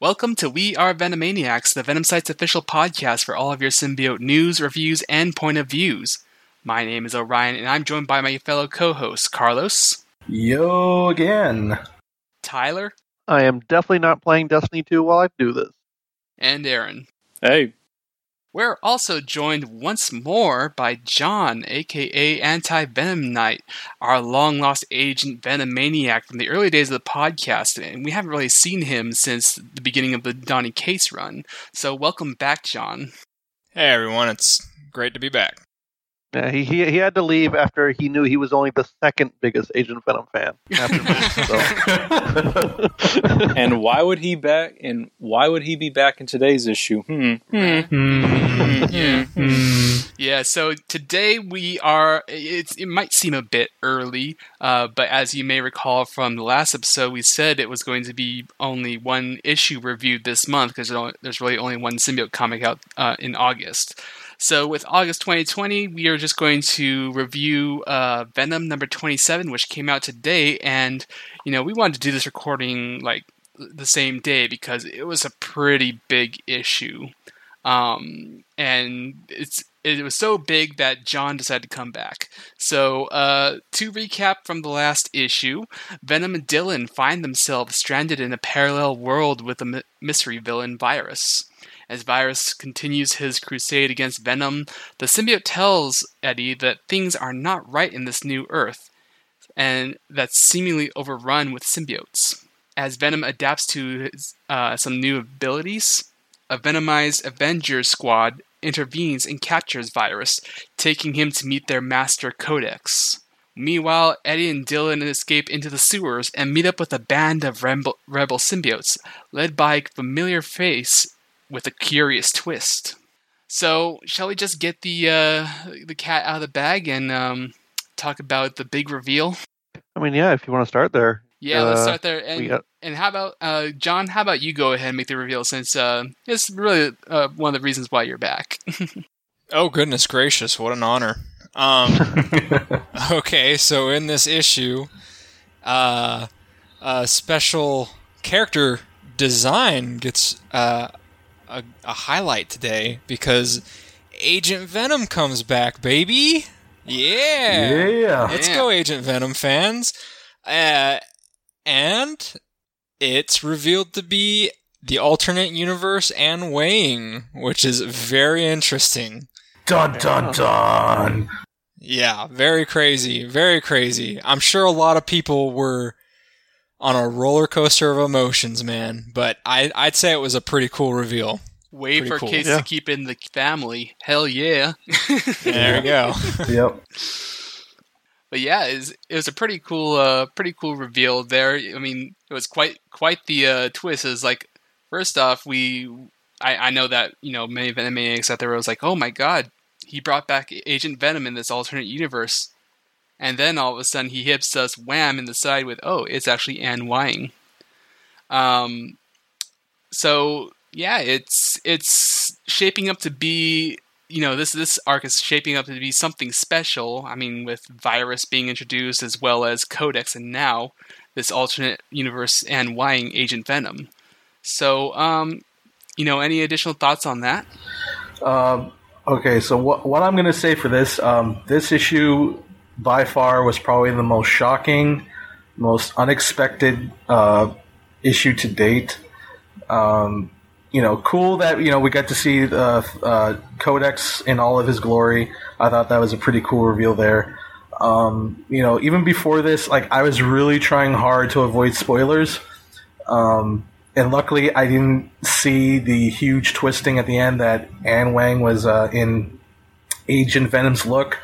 Welcome to We Are Venomaniacs, the Venom Site's official podcast for all of your symbiote news, reviews, and point of views. My name is Orion, and I'm joined by my fellow co-hosts, Carlos, Yo again. Tyler, I am definitely not playing Destiny 2 while I do this. and Aaron. Hey, We're also joined once more by John, aka Anti Venom Knight, our long lost agent Venom Maniac from the early days of the podcast, and we haven't really seen him since the beginning of the Donny Cates run. So, welcome back, John. hey everyone, it's great to be back. Yeah, he, he he had to leave after he knew he was only the second biggest Agent Venom fan. After me, and why would he back? And why would he be back in today's issue? Hmm. yeah. Yeah, so today we are. It's, it might seem a bit early, uh, but as you may recall from the last episode, we said it was going to be only one issue reviewed this month because there's really only one symbiote comic out uh, in August. So with August 2020, we are just going to review uh, Venom number 27, which came out today, and you know we wanted to do this recording like the same day because it was a pretty big issue um, and it's it was so big that John decided to come back. So, uh, to recap from the last issue, Venom and Dylan find themselves stranded in a parallel world with a mystery villain, Virus. As Virus continues his crusade against Venom, the symbiote tells Eddie that things are not right in this new Earth, and that's seemingly overrun with symbiotes. As Venom adapts to his, uh, some new abilities, a venomized Avengers squad intervenes and captures Virus, taking him to meet their master Codex. Meanwhile, Eddie and Dylan escape into the sewers and meet up with a band of rebel, rebel symbiotes, led by a familiar face with a curious twist. So, shall we just get the uh, the cat out of the bag and um, talk about the big reveal? I mean, yeah, if you want to start there. Yeah, let's Uh, start there. And got and how about uh, John? How about you go ahead and make the reveal since uh, it's really uh, one of the reasons why you're back. Oh goodness gracious, what an honor. Um, okay, so in this issue, uh, a special character design gets uh, a, a highlight today because Agent Venom comes back, baby. Yeah. yeah. Let's Yeah. go, Agent Venom fans. Uh, and it's revealed to be the alternate universe Anne Weying, which is very interesting. Dun dun dun. Yeah, very crazy, very crazy. I'm sure a lot of people were on a roller coaster of emotions, man. But I, I'd say it was a pretty cool reveal. Way Pretty for cool. kids Yeah. to keep in the family. Hell yeah. There we go. Yep. but yeah, it was, it was a pretty cool, uh, pretty cool reveal there. I mean, it was quite quite the uh, twist. Is like, first off, we I, I know that you know many Venomaniacs out there was like, oh my god, he brought back Agent Venom in this alternate universe, and then all of a sudden he hits us wham in the side with, oh, it's actually Anne Weying. Um, so yeah, it's it's shaping up to be you know this this arc is shaping up to be something special. I mean, with Virus being introduced as well as Codex, and now this alternate universe Anne Weying Agent Venom. So, um, you know, any additional thoughts on that? Um, okay, so what what I'm gonna say for this um, this issue by far was probably the most shocking, most unexpected uh, issue to date. Um, you know, cool that you know we got to see the uh, Codex in all of his glory. I thought that was a pretty cool reveal there. Um, you know, even before this, like I was really trying hard to avoid spoilers. Um, and luckily, I didn't see the huge twisting at the end that Anne Weying was uh, in Agent Venom's look.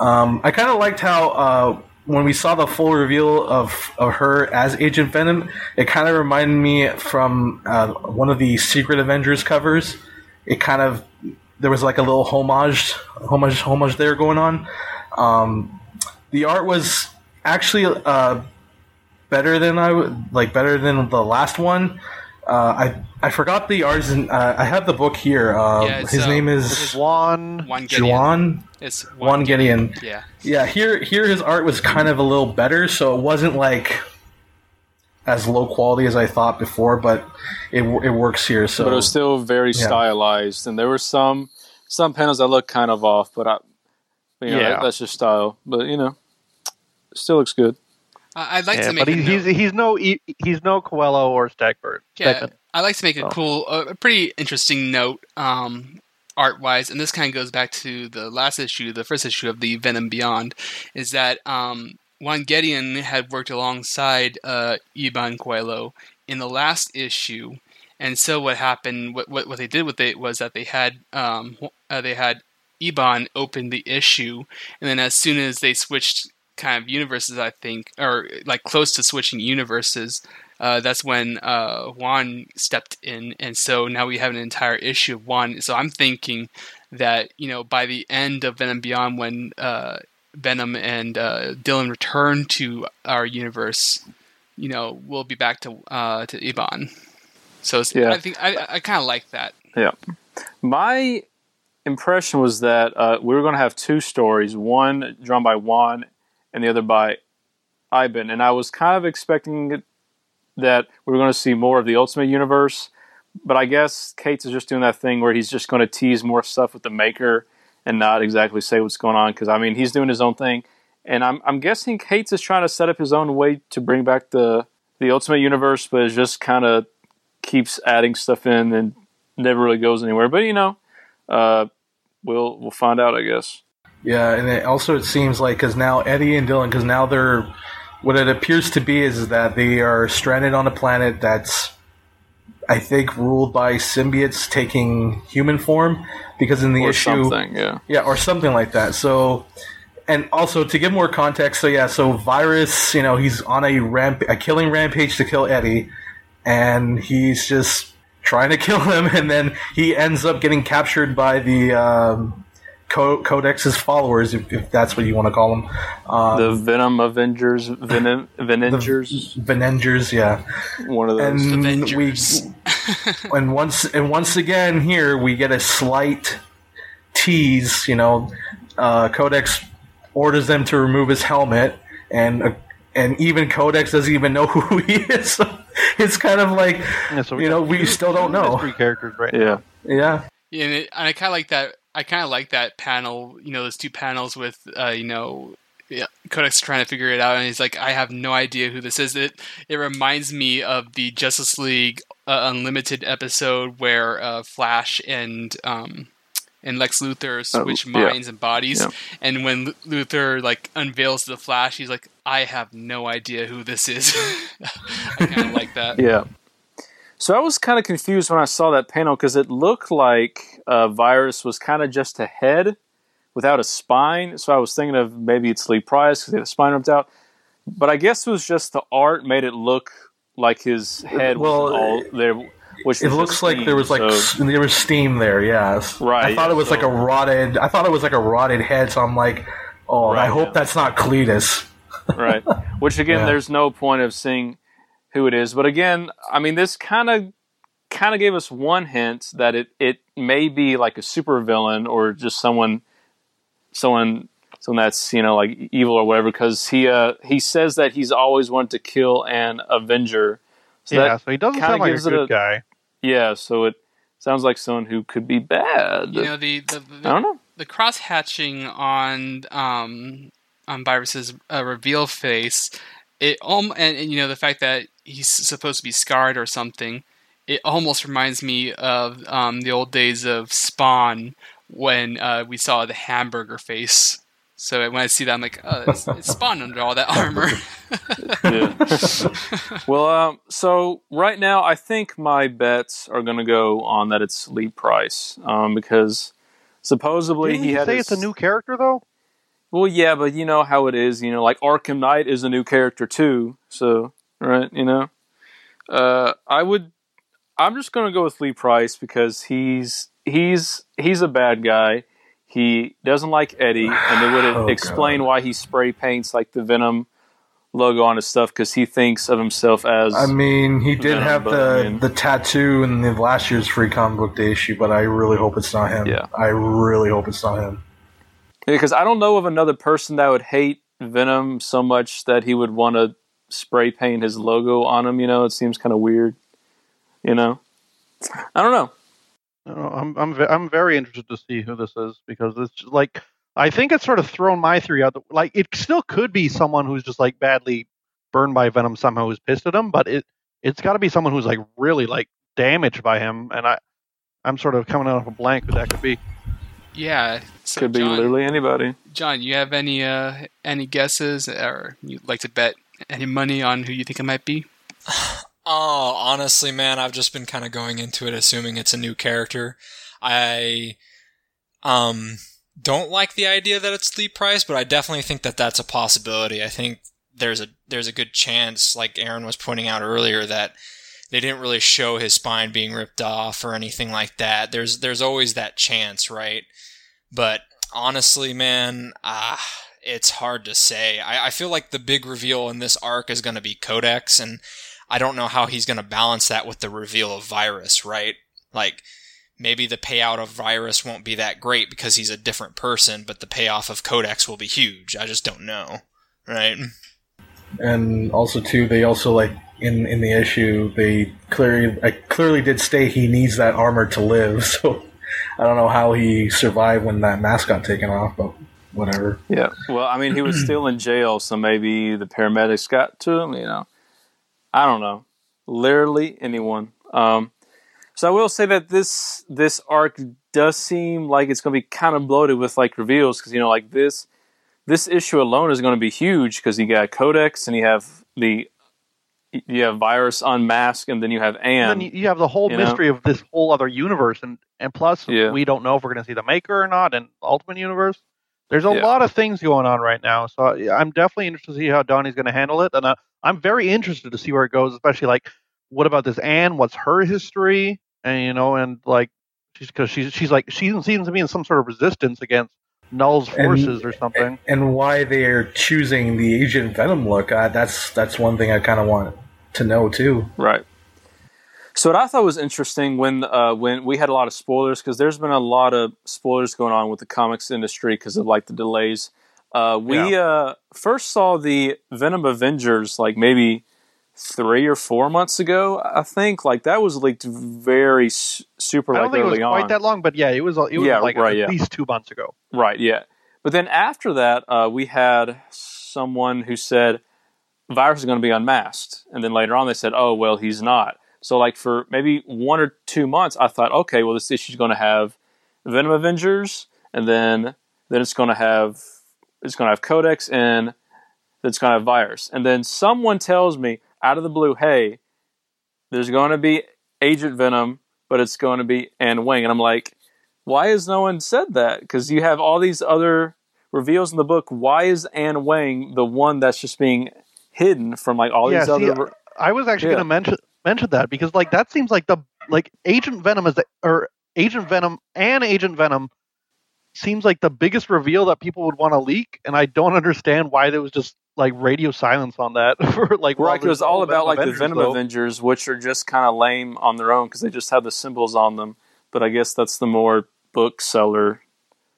Um, I kind of liked how uh, when we saw the full reveal of, of her as Agent Venom, it kind of reminded me from uh, one of the Secret Avengers covers. It kind of there was like a little homage, homage, homage there going on. Um, the art was actually uh, better than I like better than the last one. Uh, I I forgot the artist. Uh, I have the book here. Uh, Yeah, his uh, name it's is Juan. Juan Gedeon. Juan. It's Juan Gedeon. Yeah. Yeah, here here his art was kind of a little better, so it wasn't like as low quality as I thought before, but it it works here. So, but it was still very Yeah. stylized, and there were some some panels that looked kind of off, but I, you know, Yeah. that- that's just style. But you know, still looks good. I- I'd like Yeah, to make but a note- he's he's no he- he's no Coelho or Stackbird. Yeah, Stegman. I like to make a Oh. cool, uh, a pretty interesting note, um, art wise, and this kind of goes back to the last issue, the first issue of the Venom Beyond, is that um, Juan Gedeon had worked alongside uh, Iban Coelho in the last issue, and so what happened, what what, what they did with it was that they had um, uh, they had Iban open the issue, and then as soon as they switched kind of universes, I think, or like close to switching universes, uh, that's when uh, Juan stepped in, and so now we have an entire issue of Juan. So I'm thinking that you know by the end of Venom Beyond, when uh, Venom and uh, Dylan return to our universe, you know we'll be back to uh, to Iban. So Yeah. I think I, I kind of like that. Yeah. My impression was that uh, we were going to have two stories, one drawn by Juan and the other by Iban. And I was kind of expecting that we were going to see more of the Ultimate Universe. But I guess Cates is just doing that thing where he's just going to tease more stuff with the Maker and not exactly say what's going on. Because, I mean, he's doing his own thing. And I'm, I'm guessing Cates is trying to set up his own way to bring back the, the Ultimate Universe, but it just kind of keeps adding stuff in and never really goes anywhere. But you know, uh, we'll we'll find out, I guess. Yeah, and it also it seems like because now Eddie and Dylan, because now they're what it appears to be is that they are stranded on a planet that's, I think, ruled by symbiotes taking human form. Because in the or issue, something. Yeah, yeah, or something like that. So, and also to give more context, so yeah, so Virus, you know, he's on a ramp, a killing rampage to kill Eddie, and he's just trying to kill him, and then he ends up getting captured by the um, Co- Codex's followers, if, if that's what you want to call them. Um, the Venom Avengers, Venom Venengers, Venengers, yeah. one of those. and Avengers. we and once and once again here we get a slight tease you know uh, codex orders them to remove his helmet and uh, and even codex doesn't even know who he is so it's kind of like Yeah, so you know we still don't know Three characters right yeah, yeah Yeah, and, it, and I kind of like that. I kind of like that panel. You know, those two panels with uh, you know, yeah, Codex trying to figure it out, and he's like, "I have no idea who this is." It it reminds me of the Justice League uh, Unlimited episode where uh, Flash and um, and Lex Luthor switch yeah. minds and bodies, Yeah. and when Lu- Luthor like unveils the Flash, he's like, "I have no idea who this is." I kind of like that. yeah. So I was kind of confused when I saw that panel because it looked like uh, Virus was kind of just a head without a spine. So I was thinking of maybe it's Lee Price because he had a spine ripped out. But I guess it was just the art made it look like his head Well, was all there. Which it looks like there was like so- there was steam there yes Right, i thought it was like a rotted i thought it was like a rotted head so i'm like oh i hope yeah. that's not cletus right? Which again, Yeah. there's no point of seeing who it is. But again, I mean, this kind of kind of gave us one hint that it it may be like a super villain or just someone someone someone that's you know like evil or whatever because he uh he says that he's always wanted to kill an avenger. So yeah, so he doesn't kinda sound like a gives it good a- guy. yeah so it sounds like someone who could be bad. You know the the, the, i don't know. the cross hatching on um on Virus's uh, reveal face, it um and, and you know the fact that he's supposed to be scarred or something, it almost reminds me of um the old days of Spawn when uh, we saw the hamburger face. So when I see that, I'm like, oh, it's, it's Spawn under all that armor. Yeah. well, um, so right now, I think my bets are going to go on that it's Lee Price um, because supposedly Didn't he you had say his- it's a new character though? Well, yeah, but you know how it is. You know, like Arkham Knight is a new character too. So, right, you know, uh, I would. I'm just going to go with Lee Price because he's he's he's a bad guy. He doesn't like Eddie, and they would Oh, explain God. why he spray paints like the Venom logo on his stuff because he thinks of himself as. I mean, he did Venom, have the I mean- the tattoo in the last year's free comic book day issue, but I really hope it's not him. Yeah. I really hope it's not him. because I don't know of another person that would hate Venom so much that he would want to spray paint his logo on him. You know, it seems kind of weird. You know, I don't know. I'm I'm I'm very interested to see who this is because it's like I think it's sort of thrown my theory out. Like it still could be someone who's just like badly burned by venom somehow who's pissed at him, but it it's got to be someone who's like really like damaged by him, and I I'm sort of coming out of a blank who that could be. Yeah, so Could be John, literally anybody. John, you have any uh, any guesses, or you'd like to bet any money on who you think it might be? Oh, honestly, man, I've just been kind of going into it assuming it's a new character. I um don't like the idea that it's Lee Price, but I definitely think that that's a possibility. I think there's a there's a good chance, like Aaron was pointing out earlier, that they didn't really show his spine being ripped off or anything like that. There's there's always that chance, right? But honestly, man, ah, it's hard to say. I, I feel like the big reveal in this arc is going to be Codex, and I don't know how he's going to balance that with the reveal of Virus, right? Like, maybe the payout of Virus won't be that great because he's a different person, but the payoff of Codex will be huge. I just don't know, right? And also, too, they also like in in the issue they clearly I clearly did state he needs that armor to live. So I don't know how he survived when that mask got taken off, but whatever. Yeah. Well, I mean, he was still in jail, so maybe the paramedics got to him. You know, I don't know. Literally anyone. Um, so I will say that this this arc does seem like it's going to be kind of bloated with like reveals because you know, like this this issue alone is going to be huge because you got Codex and you have the you have Virus unmasked and then you have Anne. And then you have the whole you know? mystery of this whole other universe, and and plus Yeah. we don't know if we're going to see the Maker or not, and Ultimate Universe. There's a Yeah. lot of things going on right now, so I- I'm definitely interested to see how Donny's going to handle it, and I, I'm very interested to see where it goes, especially like what about this Anne? What's her history? And you know, and like she's because she's she's like she seems to be in some sort of resistance against Null's And- forces or something. And why they're choosing the Agent Venom look? Uh, that's that's one thing I kind of want to know too. Right. So what I thought was interesting when uh, when we had a lot of spoilers because there's been a lot of spoilers going on with the comics industry because of like the delays. Uh, we uh, first saw the Venom Avengers like maybe three or four months ago. I think like that was leaked very s- super I don't like think it was quite on. that long, but yeah, it was it was Yeah, like right, at yeah. least two months ago. Right, yeah. But then after that, uh, we had someone who said virus is going to be unmasked, and then later on they said, "Oh, well, he's not." So, like for maybe one or two months, I thought, okay, well, this issue is going to have Venom Avengers, and then then it's going to have it's going to have Codex, and then it's going to have virus. And then someone tells me out of the blue, "Hey, there's going to be Agent Venom, but it's going to be Anne Weying," and I'm like why has no one said that? Because you have all these other reveals in the book. Why is Anne Weying the one that's just being hidden from like all Yeah, these see, other? I was actually Yeah. going to mention mention that because like that seems like the like Agent Venom is the, or Agent Venom and Agent Venom seems like the biggest reveal that people would want to leak, and I don't understand why there was just like radio silence on that for like Right, it was all about like Avengers, the Venom though. Avengers, which are just kind of lame on their own because they just have the symbols on them. But I guess that's the more bookseller.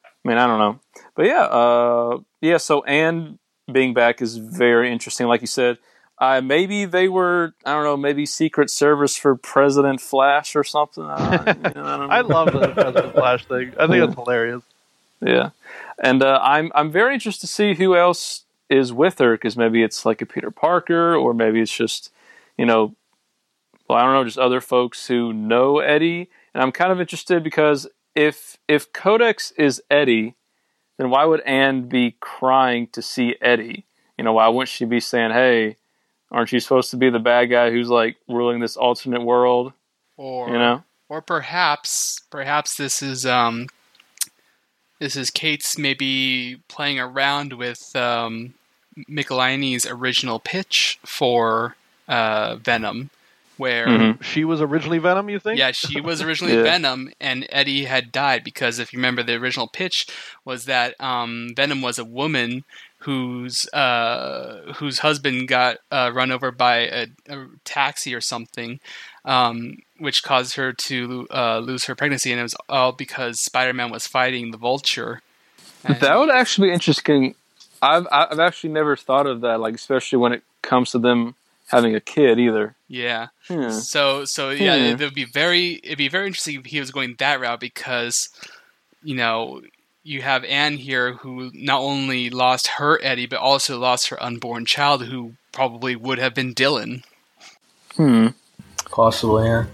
I mean, I don't know, but yeah, uh, yeah. So and being back is very interesting. Like you said, uh, maybe they were I don't know, maybe Secret Service for President Flash or something. Uh, you know, I. I love the President Flash thing. I think Yeah. that's hilarious. Yeah, and uh, I'm I'm very interested to see who else is with her because maybe it's like a Peter Parker or maybe it's just you know, well I don't know, just other folks who know Eddie. And I'm kind of interested because if if Codex is Eddie, then why would Anne be crying to see Eddie? You know, why wouldn't she be saying, "Hey, aren't you supposed to be the bad guy who's like ruling this alternate world?" Or You know, or perhaps perhaps this is um this is Cates maybe playing around with um, Michelinie's original pitch for uh, Venom, where Mhm. She was originally Venom, you think? yeah, she was originally Yeah. Venom, and Eddie had died because if you remember, the original pitch was that um, Venom was a woman whose uh, whose husband got uh, run over by a, a taxi or something, um, which caused her to uh, lose her pregnancy, and it was all because Spider-Man was fighting the Vulture. And- That would actually be interesting. I've I've actually never thought of that, like especially when it comes to them having a kid either. Yeah. Hmm. So so yeah, Hmm. it would be very it'd be very interesting if he was going that route because you know you have Anne here who not only lost her Eddie but also lost her unborn child who probably would have been Dylan. Hmm. Possibly, yeah.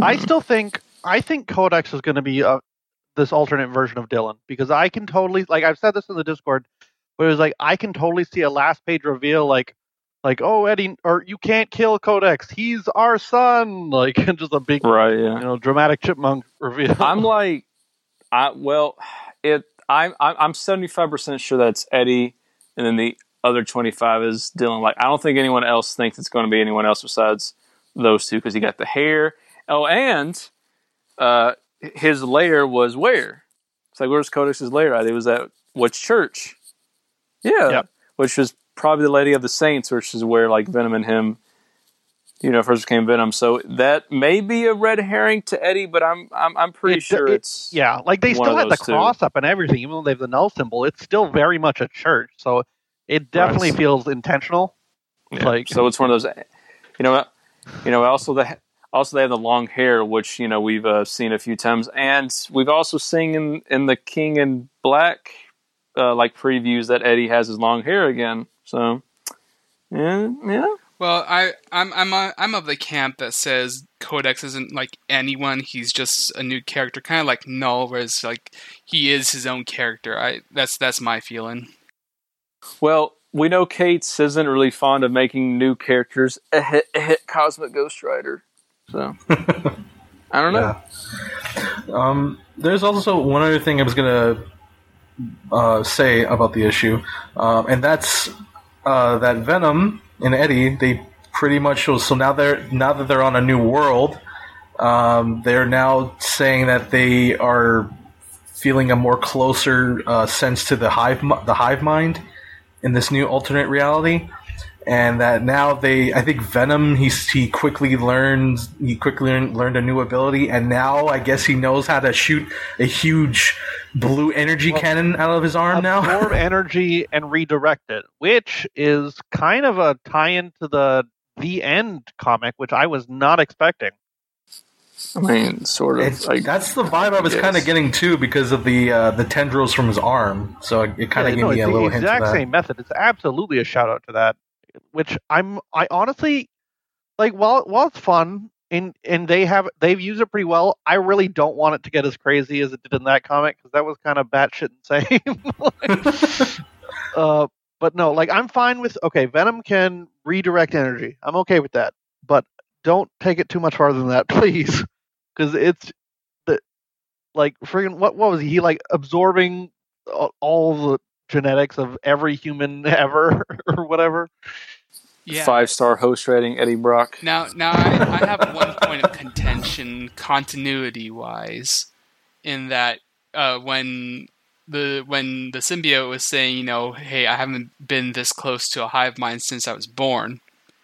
I still think I think Codex is going to be uh, this alternate version of Dylan because I can totally like I've said this in the Discord, but it was like I can totally see a last page reveal like like oh Eddie or you can't kill Codex he's our son like just a big Right. yeah. you know dramatic chipmunk reveal. I'm like, I well, it. I'm I'm I'm 75 percent sure that's Eddie, and then the other 25 is Dylan. Like, I don't think anyone else thinks it's going to be anyone else besides those two because he got the hair. Oh, and uh, his lair was where? It's like, where's Codex's lair at? It was at which church? Yeah, Yep. which was probably the Lady of the Saints, which is where like Venom and him, you know, first became Venom. So that may be a red herring to Eddie, but I'm I'm I'm pretty It- sure it- it's yeah, like they still had the those two. cross up and everything, even though they have the null symbol. It's still very much a church, so it definitely Right. feels intentional. Yeah. Like- so it's one of those, you know, you know. Also the also they have the long hair, which you know we've uh, seen a few times, and we've also seen in in the King in Black uh, like previews that Eddie has his long hair again. So yeah, yeah. Well, I I'm I'm uh, I'm of the camp that says Codex isn't like anyone. He's just a new character, kind of like Null, whereas like he is his own character. I that's that's my feeling. Well, we know Cates isn't really fond of making new characters. Cosmic Ghost Rider. So I don't know. Yeah. Um, there's also one other thing I was gonna uh, say about the issue, um, and that's uh, that Venom and Eddie they pretty much so now they're now that they're on a new world, um, they're now saying that they are feeling a more closer uh, sense to the hive the hive mind in this new alternate reality and that now they I think Venom he he quickly learns he quickly learned a new ability and now I guess he knows how to shoot a huge blue energy Well, cannon out of his arm now absorb energy and redirect it, which is kind of a tie-in to the the end comic, which I was not expecting. I mean, sort of. It's, like, that's the vibe I was kind of getting too because of the uh, the tendrils from his arm. So it, it kind of Yeah, gave no, me it's a little the hint of exact that. same method. It's absolutely a shout out to that. Which I'm I honestly like while while it's fun and and they have they've used it pretty well. I really don't want it to get as crazy as it did in that comic because that was kind of batshit insane. uh, but no, like I'm fine with okay. Venom can redirect energy. I'm okay with that, but don't take it too much farther than that, please, because it's the like friggin' what what was he, he like absorbing all the genetics of every human ever or whatever. Yeah. Five star host rating, Eddie Brock. Now, now I, I have one point of contention, continuity wise, in that uh, when the when the symbiote was saying, you know, hey, I haven't been this close to a hive mind since I was born.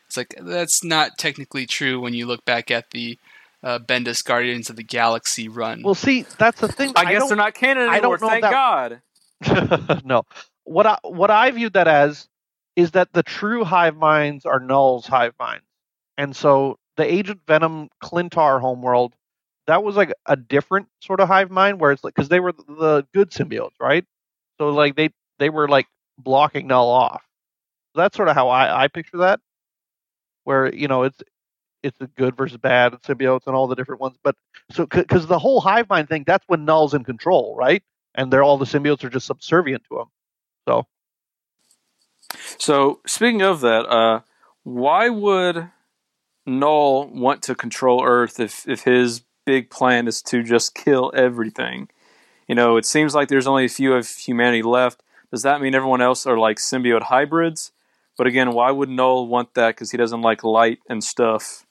It's like that's not technically true when you look back at the uh, Bendis Guardians of the Galaxy run. Well, see, that's the thing. I guess they're not canon I anymore. don't know Thank that- God. no. What I what I viewed that as is that the true hive minds are Null's hive minds, and so the Agent Venom Klyntar homeworld that was like a different sort of hive mind where it's like because they were the good symbiotes, right? So like they they were like blocking Null off. That's sort of how I I picture that, where you know it's it's the good versus bad symbiotes and all the different ones, but so because the whole hive mind thing that's when Null's in control, right? And they're all the symbiotes are just subservient to him. So So speaking of that, uh, why would Null want to control Earth if if his big plan is to just kill everything? You know, it seems like there's only a few of humanity left. Does that mean everyone else are like symbiote hybrids? But again, why would Null want that? Because he doesn't like light and stuff.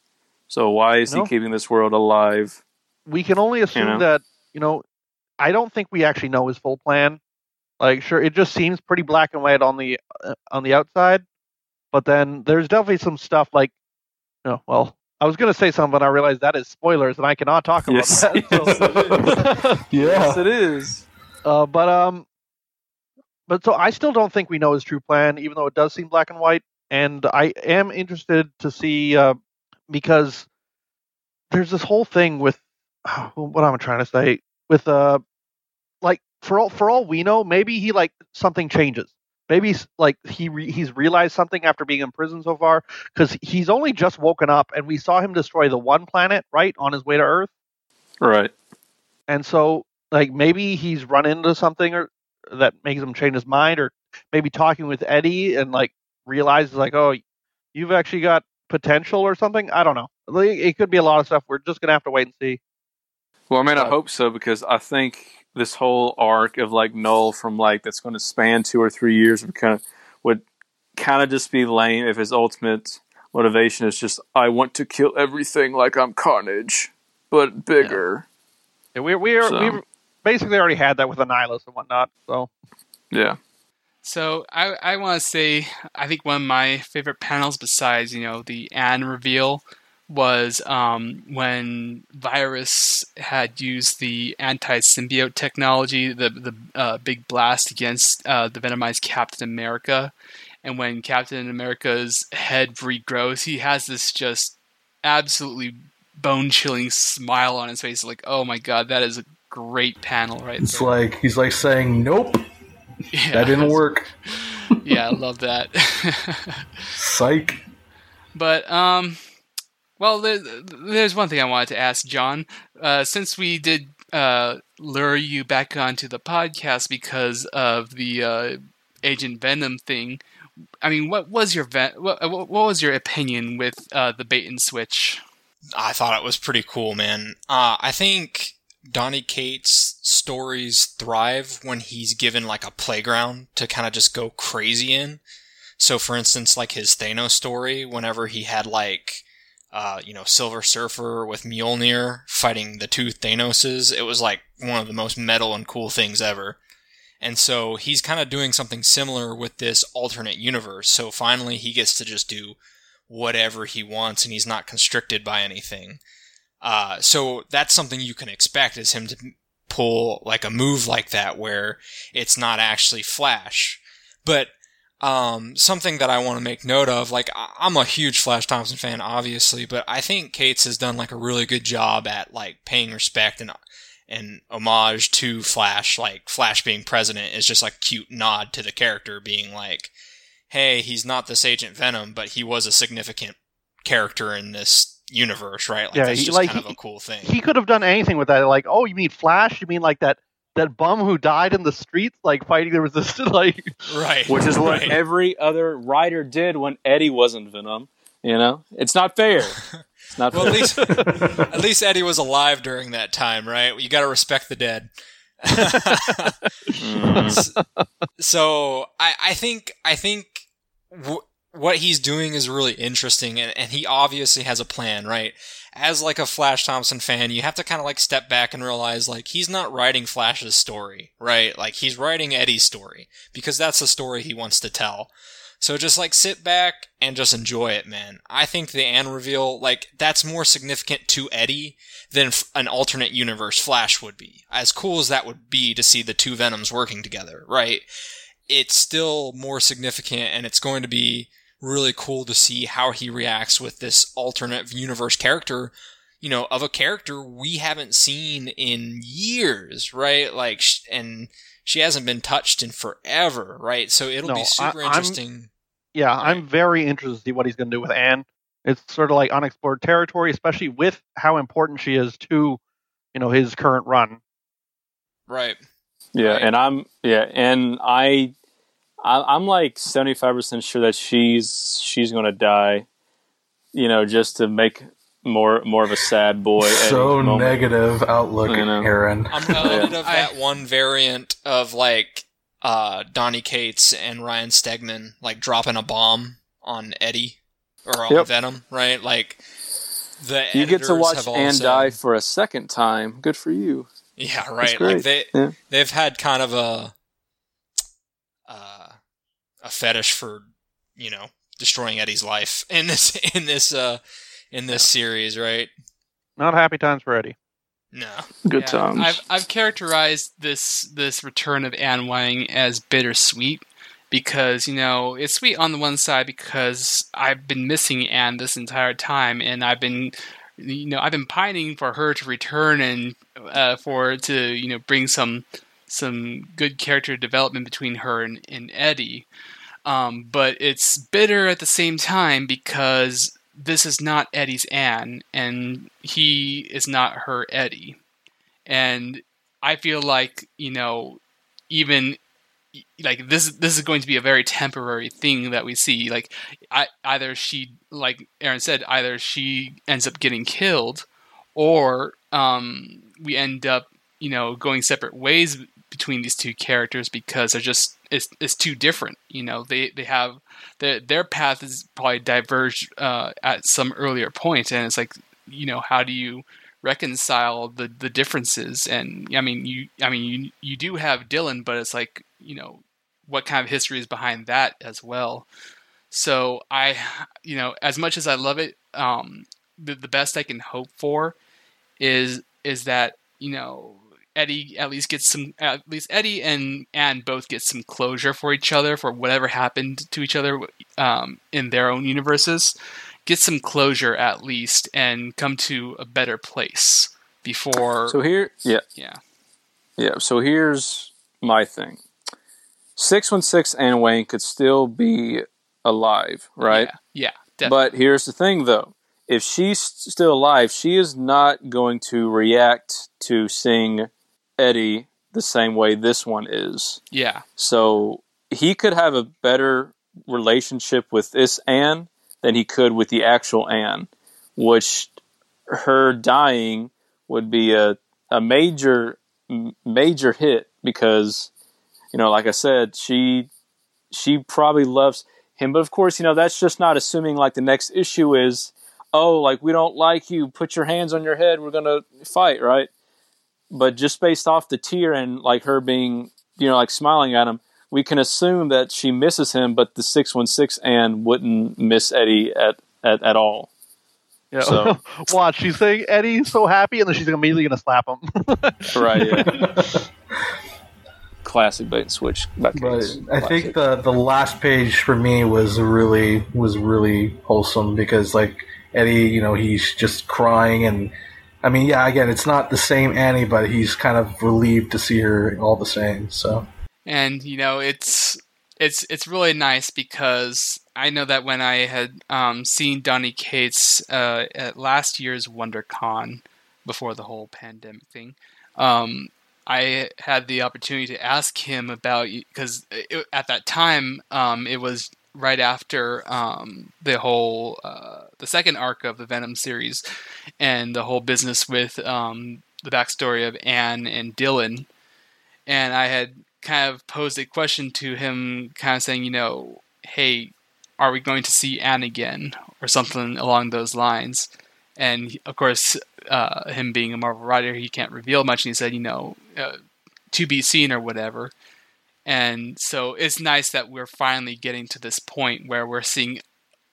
So why is No. he keeping this world alive? we can only assume know? that you know. I don't think we actually know his full plan. Like, sure, it just seems pretty black and white on the uh, on the outside, but then there's definitely some stuff like, no, well, I was gonna say something, but I realized that is spoilers, and I cannot talk about Yes. that. so- Yes, it is. Uh, but um, but so I still don't think we know his true plan, even though it does seem black and white. and I am interested to see uh, because there's this whole thing with what I'm trying to say with uh like for all for all we know, maybe he like something changes. Maybe he's, like he re- he's realized something after being in prison so far because he's only just woken up and we saw him destroy the one planet right on his way to Earth. Right. And so like maybe he's run into something or that makes him change his mind or maybe talking with Eddie and like realizes like oh you've actually got potential or something. I don't know. It could be a lot of stuff. We're just gonna have to wait and see. Well, I mean, I hope so because I think this whole arc of like Null from like that's going to span two or three years would kind of would kind of just be lame if his ultimate motivation is just I want to kill everything like I'm Carnage, but bigger. Yeah, we we are So- we basically already had that with Annihilus and whatnot. So Yeah. So I I want to say I think one of my favorite panels besides you know the Anne reveal was um, when Virus had used the anti-symbiote technology, the the uh, big blast against uh, the Venomized Captain America, and when Captain America's head regrows, he has this just absolutely bone-chilling smile on his face, like oh my god, that is a great panel right It's there. like he's like saying, "Nope, Yeah. that didn't work." yeah, I love that. Psych. But um, well, there, there's one thing I wanted to ask John. Uh, since we did uh, lure you back onto the podcast because of the uh, Agent Venom thing, I mean, what was your ve- what, what was your opinion with uh, the bait and switch? I thought it was pretty cool, man. Uh, I think Donny Cates' stories thrive when he's given like a playground to kind of just go crazy in. So, for instance, like his Thanos story, whenever he had like, uh, you know, Silver Surfer with Mjolnir fighting the two Thanoses, it was like one of the most metal and cool things ever. And so he's kind of doing something similar with this alternate universe. So finally he gets to just do whatever he wants and he's not constricted by anything. Uh, so that's something you can expect is him to pull like a move like that where it's not actually Flash. But um, something that I want to make note of, like I- I'm a huge Flash Thompson fan, obviously, but I think Cates has done like a really good job at like paying respect and and homage to Flash. Like Flash being president is just like a cute nod to the character, being like, hey, he's not this Agent Venom, but he was a significant character in this universe, right? Like Yeah, that's he- just like, kind of a cool thing. he could have done anything with that. Like, oh, you mean Flash? You mean like that that bum who died in the streets, like fighting the resistance? Like, right. Which is what right. every other writer did when Eddie wasn't Venom. You know, it's not fair. It's not Well, fair. at least at least Eddie was alive during that time, right? You got to respect the dead. Mm. so I, I think I think w- what he's doing is really interesting, and, and he obviously has a plan, right? As like a Flash Thompson fan, you have to kind of like step back and realize like he's not writing Flash's story, right? Like he's writing Eddie's story because that's the story he wants to tell. So just like sit back and just enjoy it, man. I think the Anne reveal, like, that's more significant to Eddie than an alternate universe Flash would be. As cool as that would be to see the two Venoms working together, right? It's still more significant and it's going to be really cool to see how he reacts with this alternate universe character, you know, of a character we haven't seen in years, right? Like, and she hasn't been touched in forever, right? So it'll No, be super I- I'm- interesting. yeah, I'm very interested to see what he's going to do with Anne. It's sort of like unexplored territory, especially with how important she is to, you know, his current run. Right. Yeah, Right. and I'm yeah, and I, I I'm like seventy five percent sure that she's she's gonna die. You know, just to make more more of a sad boy. so negative outlook, I know. Aaron. I'm reminded of that one variant of like uh, Donny Cates and Ryan Stegman like dropping a bomb on Eddie or on Yep. Venom, right? Like the You get to watch have all Anne said- die for a second time. Good for you. Yeah, right. Like they Yeah. they've had kind of a a fetish for you know destroying Eddie's life in this in this uh in this series, right? Not happy times for Eddie. No. Good Yeah, times. I've I've characterized this this return of Anne Weying as bittersweet, because you know it's sweet on the one side because I've been missing Anne this entire time, and I've been you know I've been pining for her to return and uh, for to you know bring some some good character development between her and, and Eddie. Um, but it's bitter at the same time because this is not Eddie's Anne, and he is not her Eddie. And I feel like you know, even like this this is going to be a very temporary thing that we see. Like, I, either she, like Aaron said, either she ends up getting killed, or um, we end up you know going separate ways between these two characters because they're just it's, it's too different. You know, they they have their their path is probably diverged uh, at some earlier point, and it's like you know how do you reconcile the the differences? And I mean you I mean you you do have Dylan, but it's like you know what kind of history is behind that as well. So I you know as much as I love it, um, the the best I can hope for is is that you know Eddie at least gets some at least Eddie and Anne both get some closure for each other for whatever happened to each other um, in their own universes. Get some closure at least and come to a better place before. So here, yeah, yeah, yeah. So here's my thing: six one six Anne Weying could still be alive, right? Yeah, yeah definitely. But here's the thing, though: if she's still alive, she is not going to react to seeing Eddie the same way this one is. Yeah. So he could have a better relationship with this Anne than he could with the actual Anne, which her dying would be a a major major hit because you know like I said she she probably loves him but of course you know that's just not assuming like the next issue is oh like we don't like you put your hands on your head we're going to fight right but just based off the tear and like her being you know like smiling at him we can assume that she misses him but the 616 Anne wouldn't miss eddie at at, at all Yeah. So- Watch, she's saying Eddie's so happy, and then she's immediately going to slap him. right yeah classic bait and switch But I think the the last page for me was really was really wholesome because like Eddie, you know, he's just crying and I mean, yeah, again, it's not the same Annie, but he's kind of relieved to see her all the same. So and you know it's it's it's really nice because I know that when I had um, seen Donny Cates uh, at last year's WonderCon before the whole pandemic thing, um, I had the opportunity to ask him about because at that time um, it was right after um, the whole uh, the second arc of the Venom series and the whole business with um, the backstory of Anne and Dylan, and I had kind of posed a question to him, kind of saying, you know, hey, are we going to see Anne again, or something along those lines? And of course, uh, him being a Marvel writer, he can't reveal much. And he said, you know, uh, to be seen or whatever. And so it's nice that we're finally getting to this point where we're seeing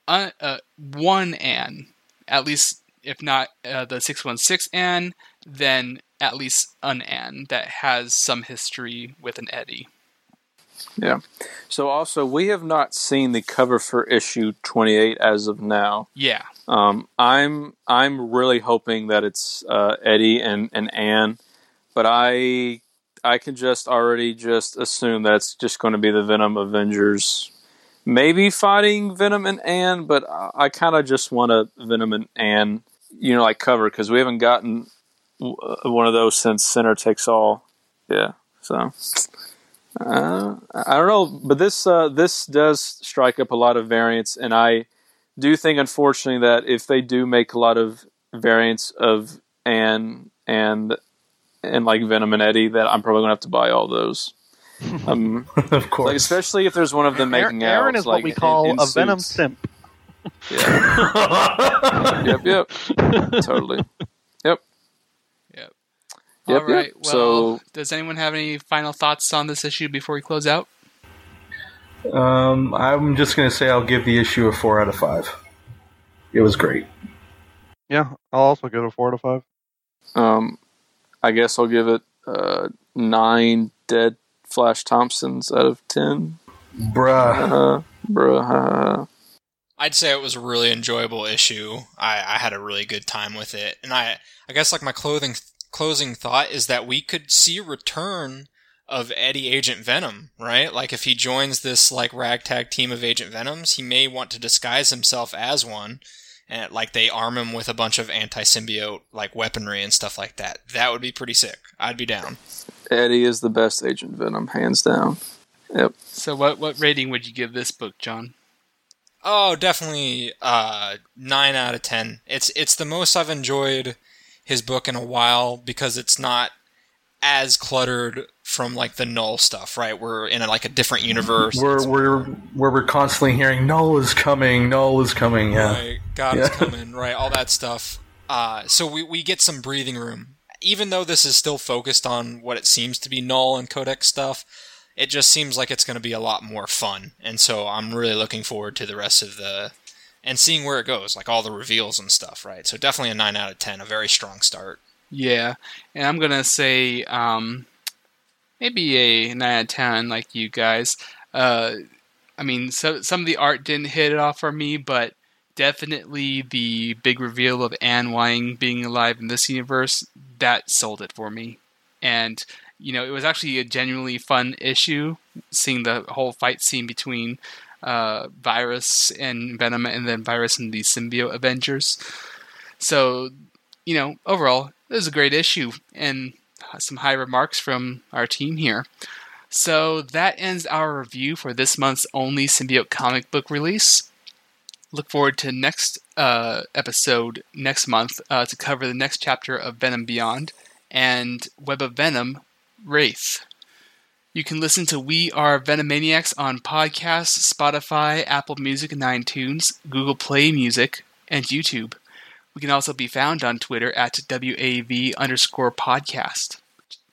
uh, uh, one Anne, at least if not uh, the 616 Anne, then at least an Anne that has some history with an Eddie. Yeah. So also, we have not seen the cover for issue 28 as of now. Yeah. Um, I'm I'm really hoping that it's uh, Eddie and, and Anne, but I I can just already just assume that it's just going to be the Venom Avengers, maybe fighting Venom and Anne, but I, I kind of just want a Venom and Anne, you know, like cover because we haven't gotten uh, one of those since Sinner Takes All. Yeah. So. Uh, I don't know, but this uh, this does strike up a lot of variants, and I do think, unfortunately, that if they do make a lot of variants of Anne and and like Venom and Eddie, that I'm probably gonna have to buy all those. Um, of course, like especially if there's one of them making out. Aaron is like, what we call in a Venom simp. Yeah. yep, yep, totally. Yep. Yep. Yep, All right. yep. Well, So- does anyone have any final thoughts on this issue before we close out? um, I'm just gonna say I'll give the issue a four out of five. It was great. Yeah, I'll also give it a four out of five. Um, I guess I'll give it uh, nine dead Flash Thompsons out of ten. Bruh. Uh, bruh. I'd say it was a really enjoyable issue. I, I had a really good time with it, and I I guess like my clothing closing thought is that we could see a return of Eddie Agent Venom, right? Like if he joins this like ragtag team of Agent Venoms, he may want to disguise himself as one, and like they arm him with a bunch of anti symbiote like weaponry and stuff like that. That would be pretty sick. I'd be down. Eddie is the best Agent Venom, hands down. Yep. So, what what rating would you give this book, John? Oh, definitely uh, nine out of ten. It's it's the most I've enjoyed his book in a while because it's not as cluttered from like the Knull stuff, right? We're in a, like a different universe. We're we're where we're constantly hearing Knull is coming, Knull is coming. Yeah, right, God is coming, right? All that stuff. Uh, so we we get some breathing room, even though this is still focused on what it seems to be Knull and codex stuff. It just seems like it's going to be a lot more fun, and so I'm really looking forward to the rest of the and seeing where it goes, like all the reveals and stuff, right? So definitely a nine out of ten, a very strong start. Yeah, and I'm gonna say um, maybe a nine out of ten, like you guys. Uh, I mean, so, some of the art didn't hit it off for me, but definitely the big reveal of Anne Weying being alive in this universe that sold it for me. And you know, it was actually a genuinely fun issue, seeing the whole fight scene between uh, Virus and Venom, and then Virus and the symbiote Avengers. So, you know, overall, it was a great issue and some high remarks from our team here. So that ends our review for this month's only symbiote comic book release. Look forward to next uh, episode next month uh, to cover the next chapter of Venom Beyond and Web of Venom Wraith. You can listen to We Are Venomaniacs on podcasts, Spotify, Apple Music, and iTunes, Google Play Music, and YouTube. We can also be found on Twitter at WAV underscore podcast.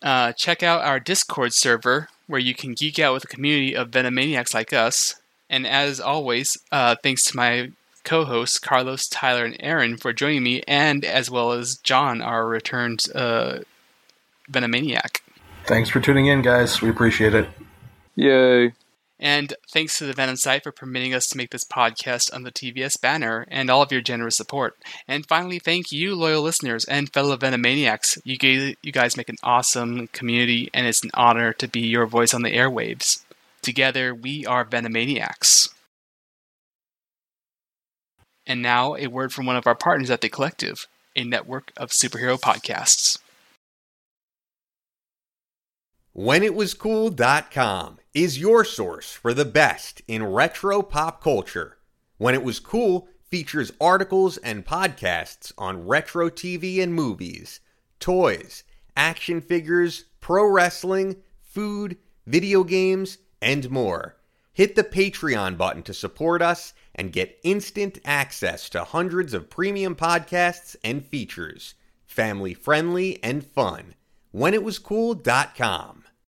Uh, check out our Discord server where you can geek out with a community of Venomaniacs like us. And as always, uh, thanks to my co hosts, Carlos, Tyler, and Aaron, for joining me, and as well as John, our returned uh, Venomaniac. Thanks for tuning in, guys. We appreciate it. Yay. And thanks to the Venom site for permitting us to make this podcast on the TVS banner and all of your generous support. And finally, thank you, loyal listeners and fellow Venomaniacs. You you guys make an awesome community, and it's an honor to be your voice on the airwaves. Together, we are Venomaniacs. And now, a word from one of our partners at The Collective, a network of superhero podcasts. WhenItWasCool.com is your source for the best in retro pop culture. When It Was Cool features articles and podcasts on retro TV and movies, toys, action figures, pro wrestling, food, video games, and more. Hit the Patreon button to support us and get instant access to hundreds of premium podcasts and features. Family friendly and fun. WhenItWasCool.com.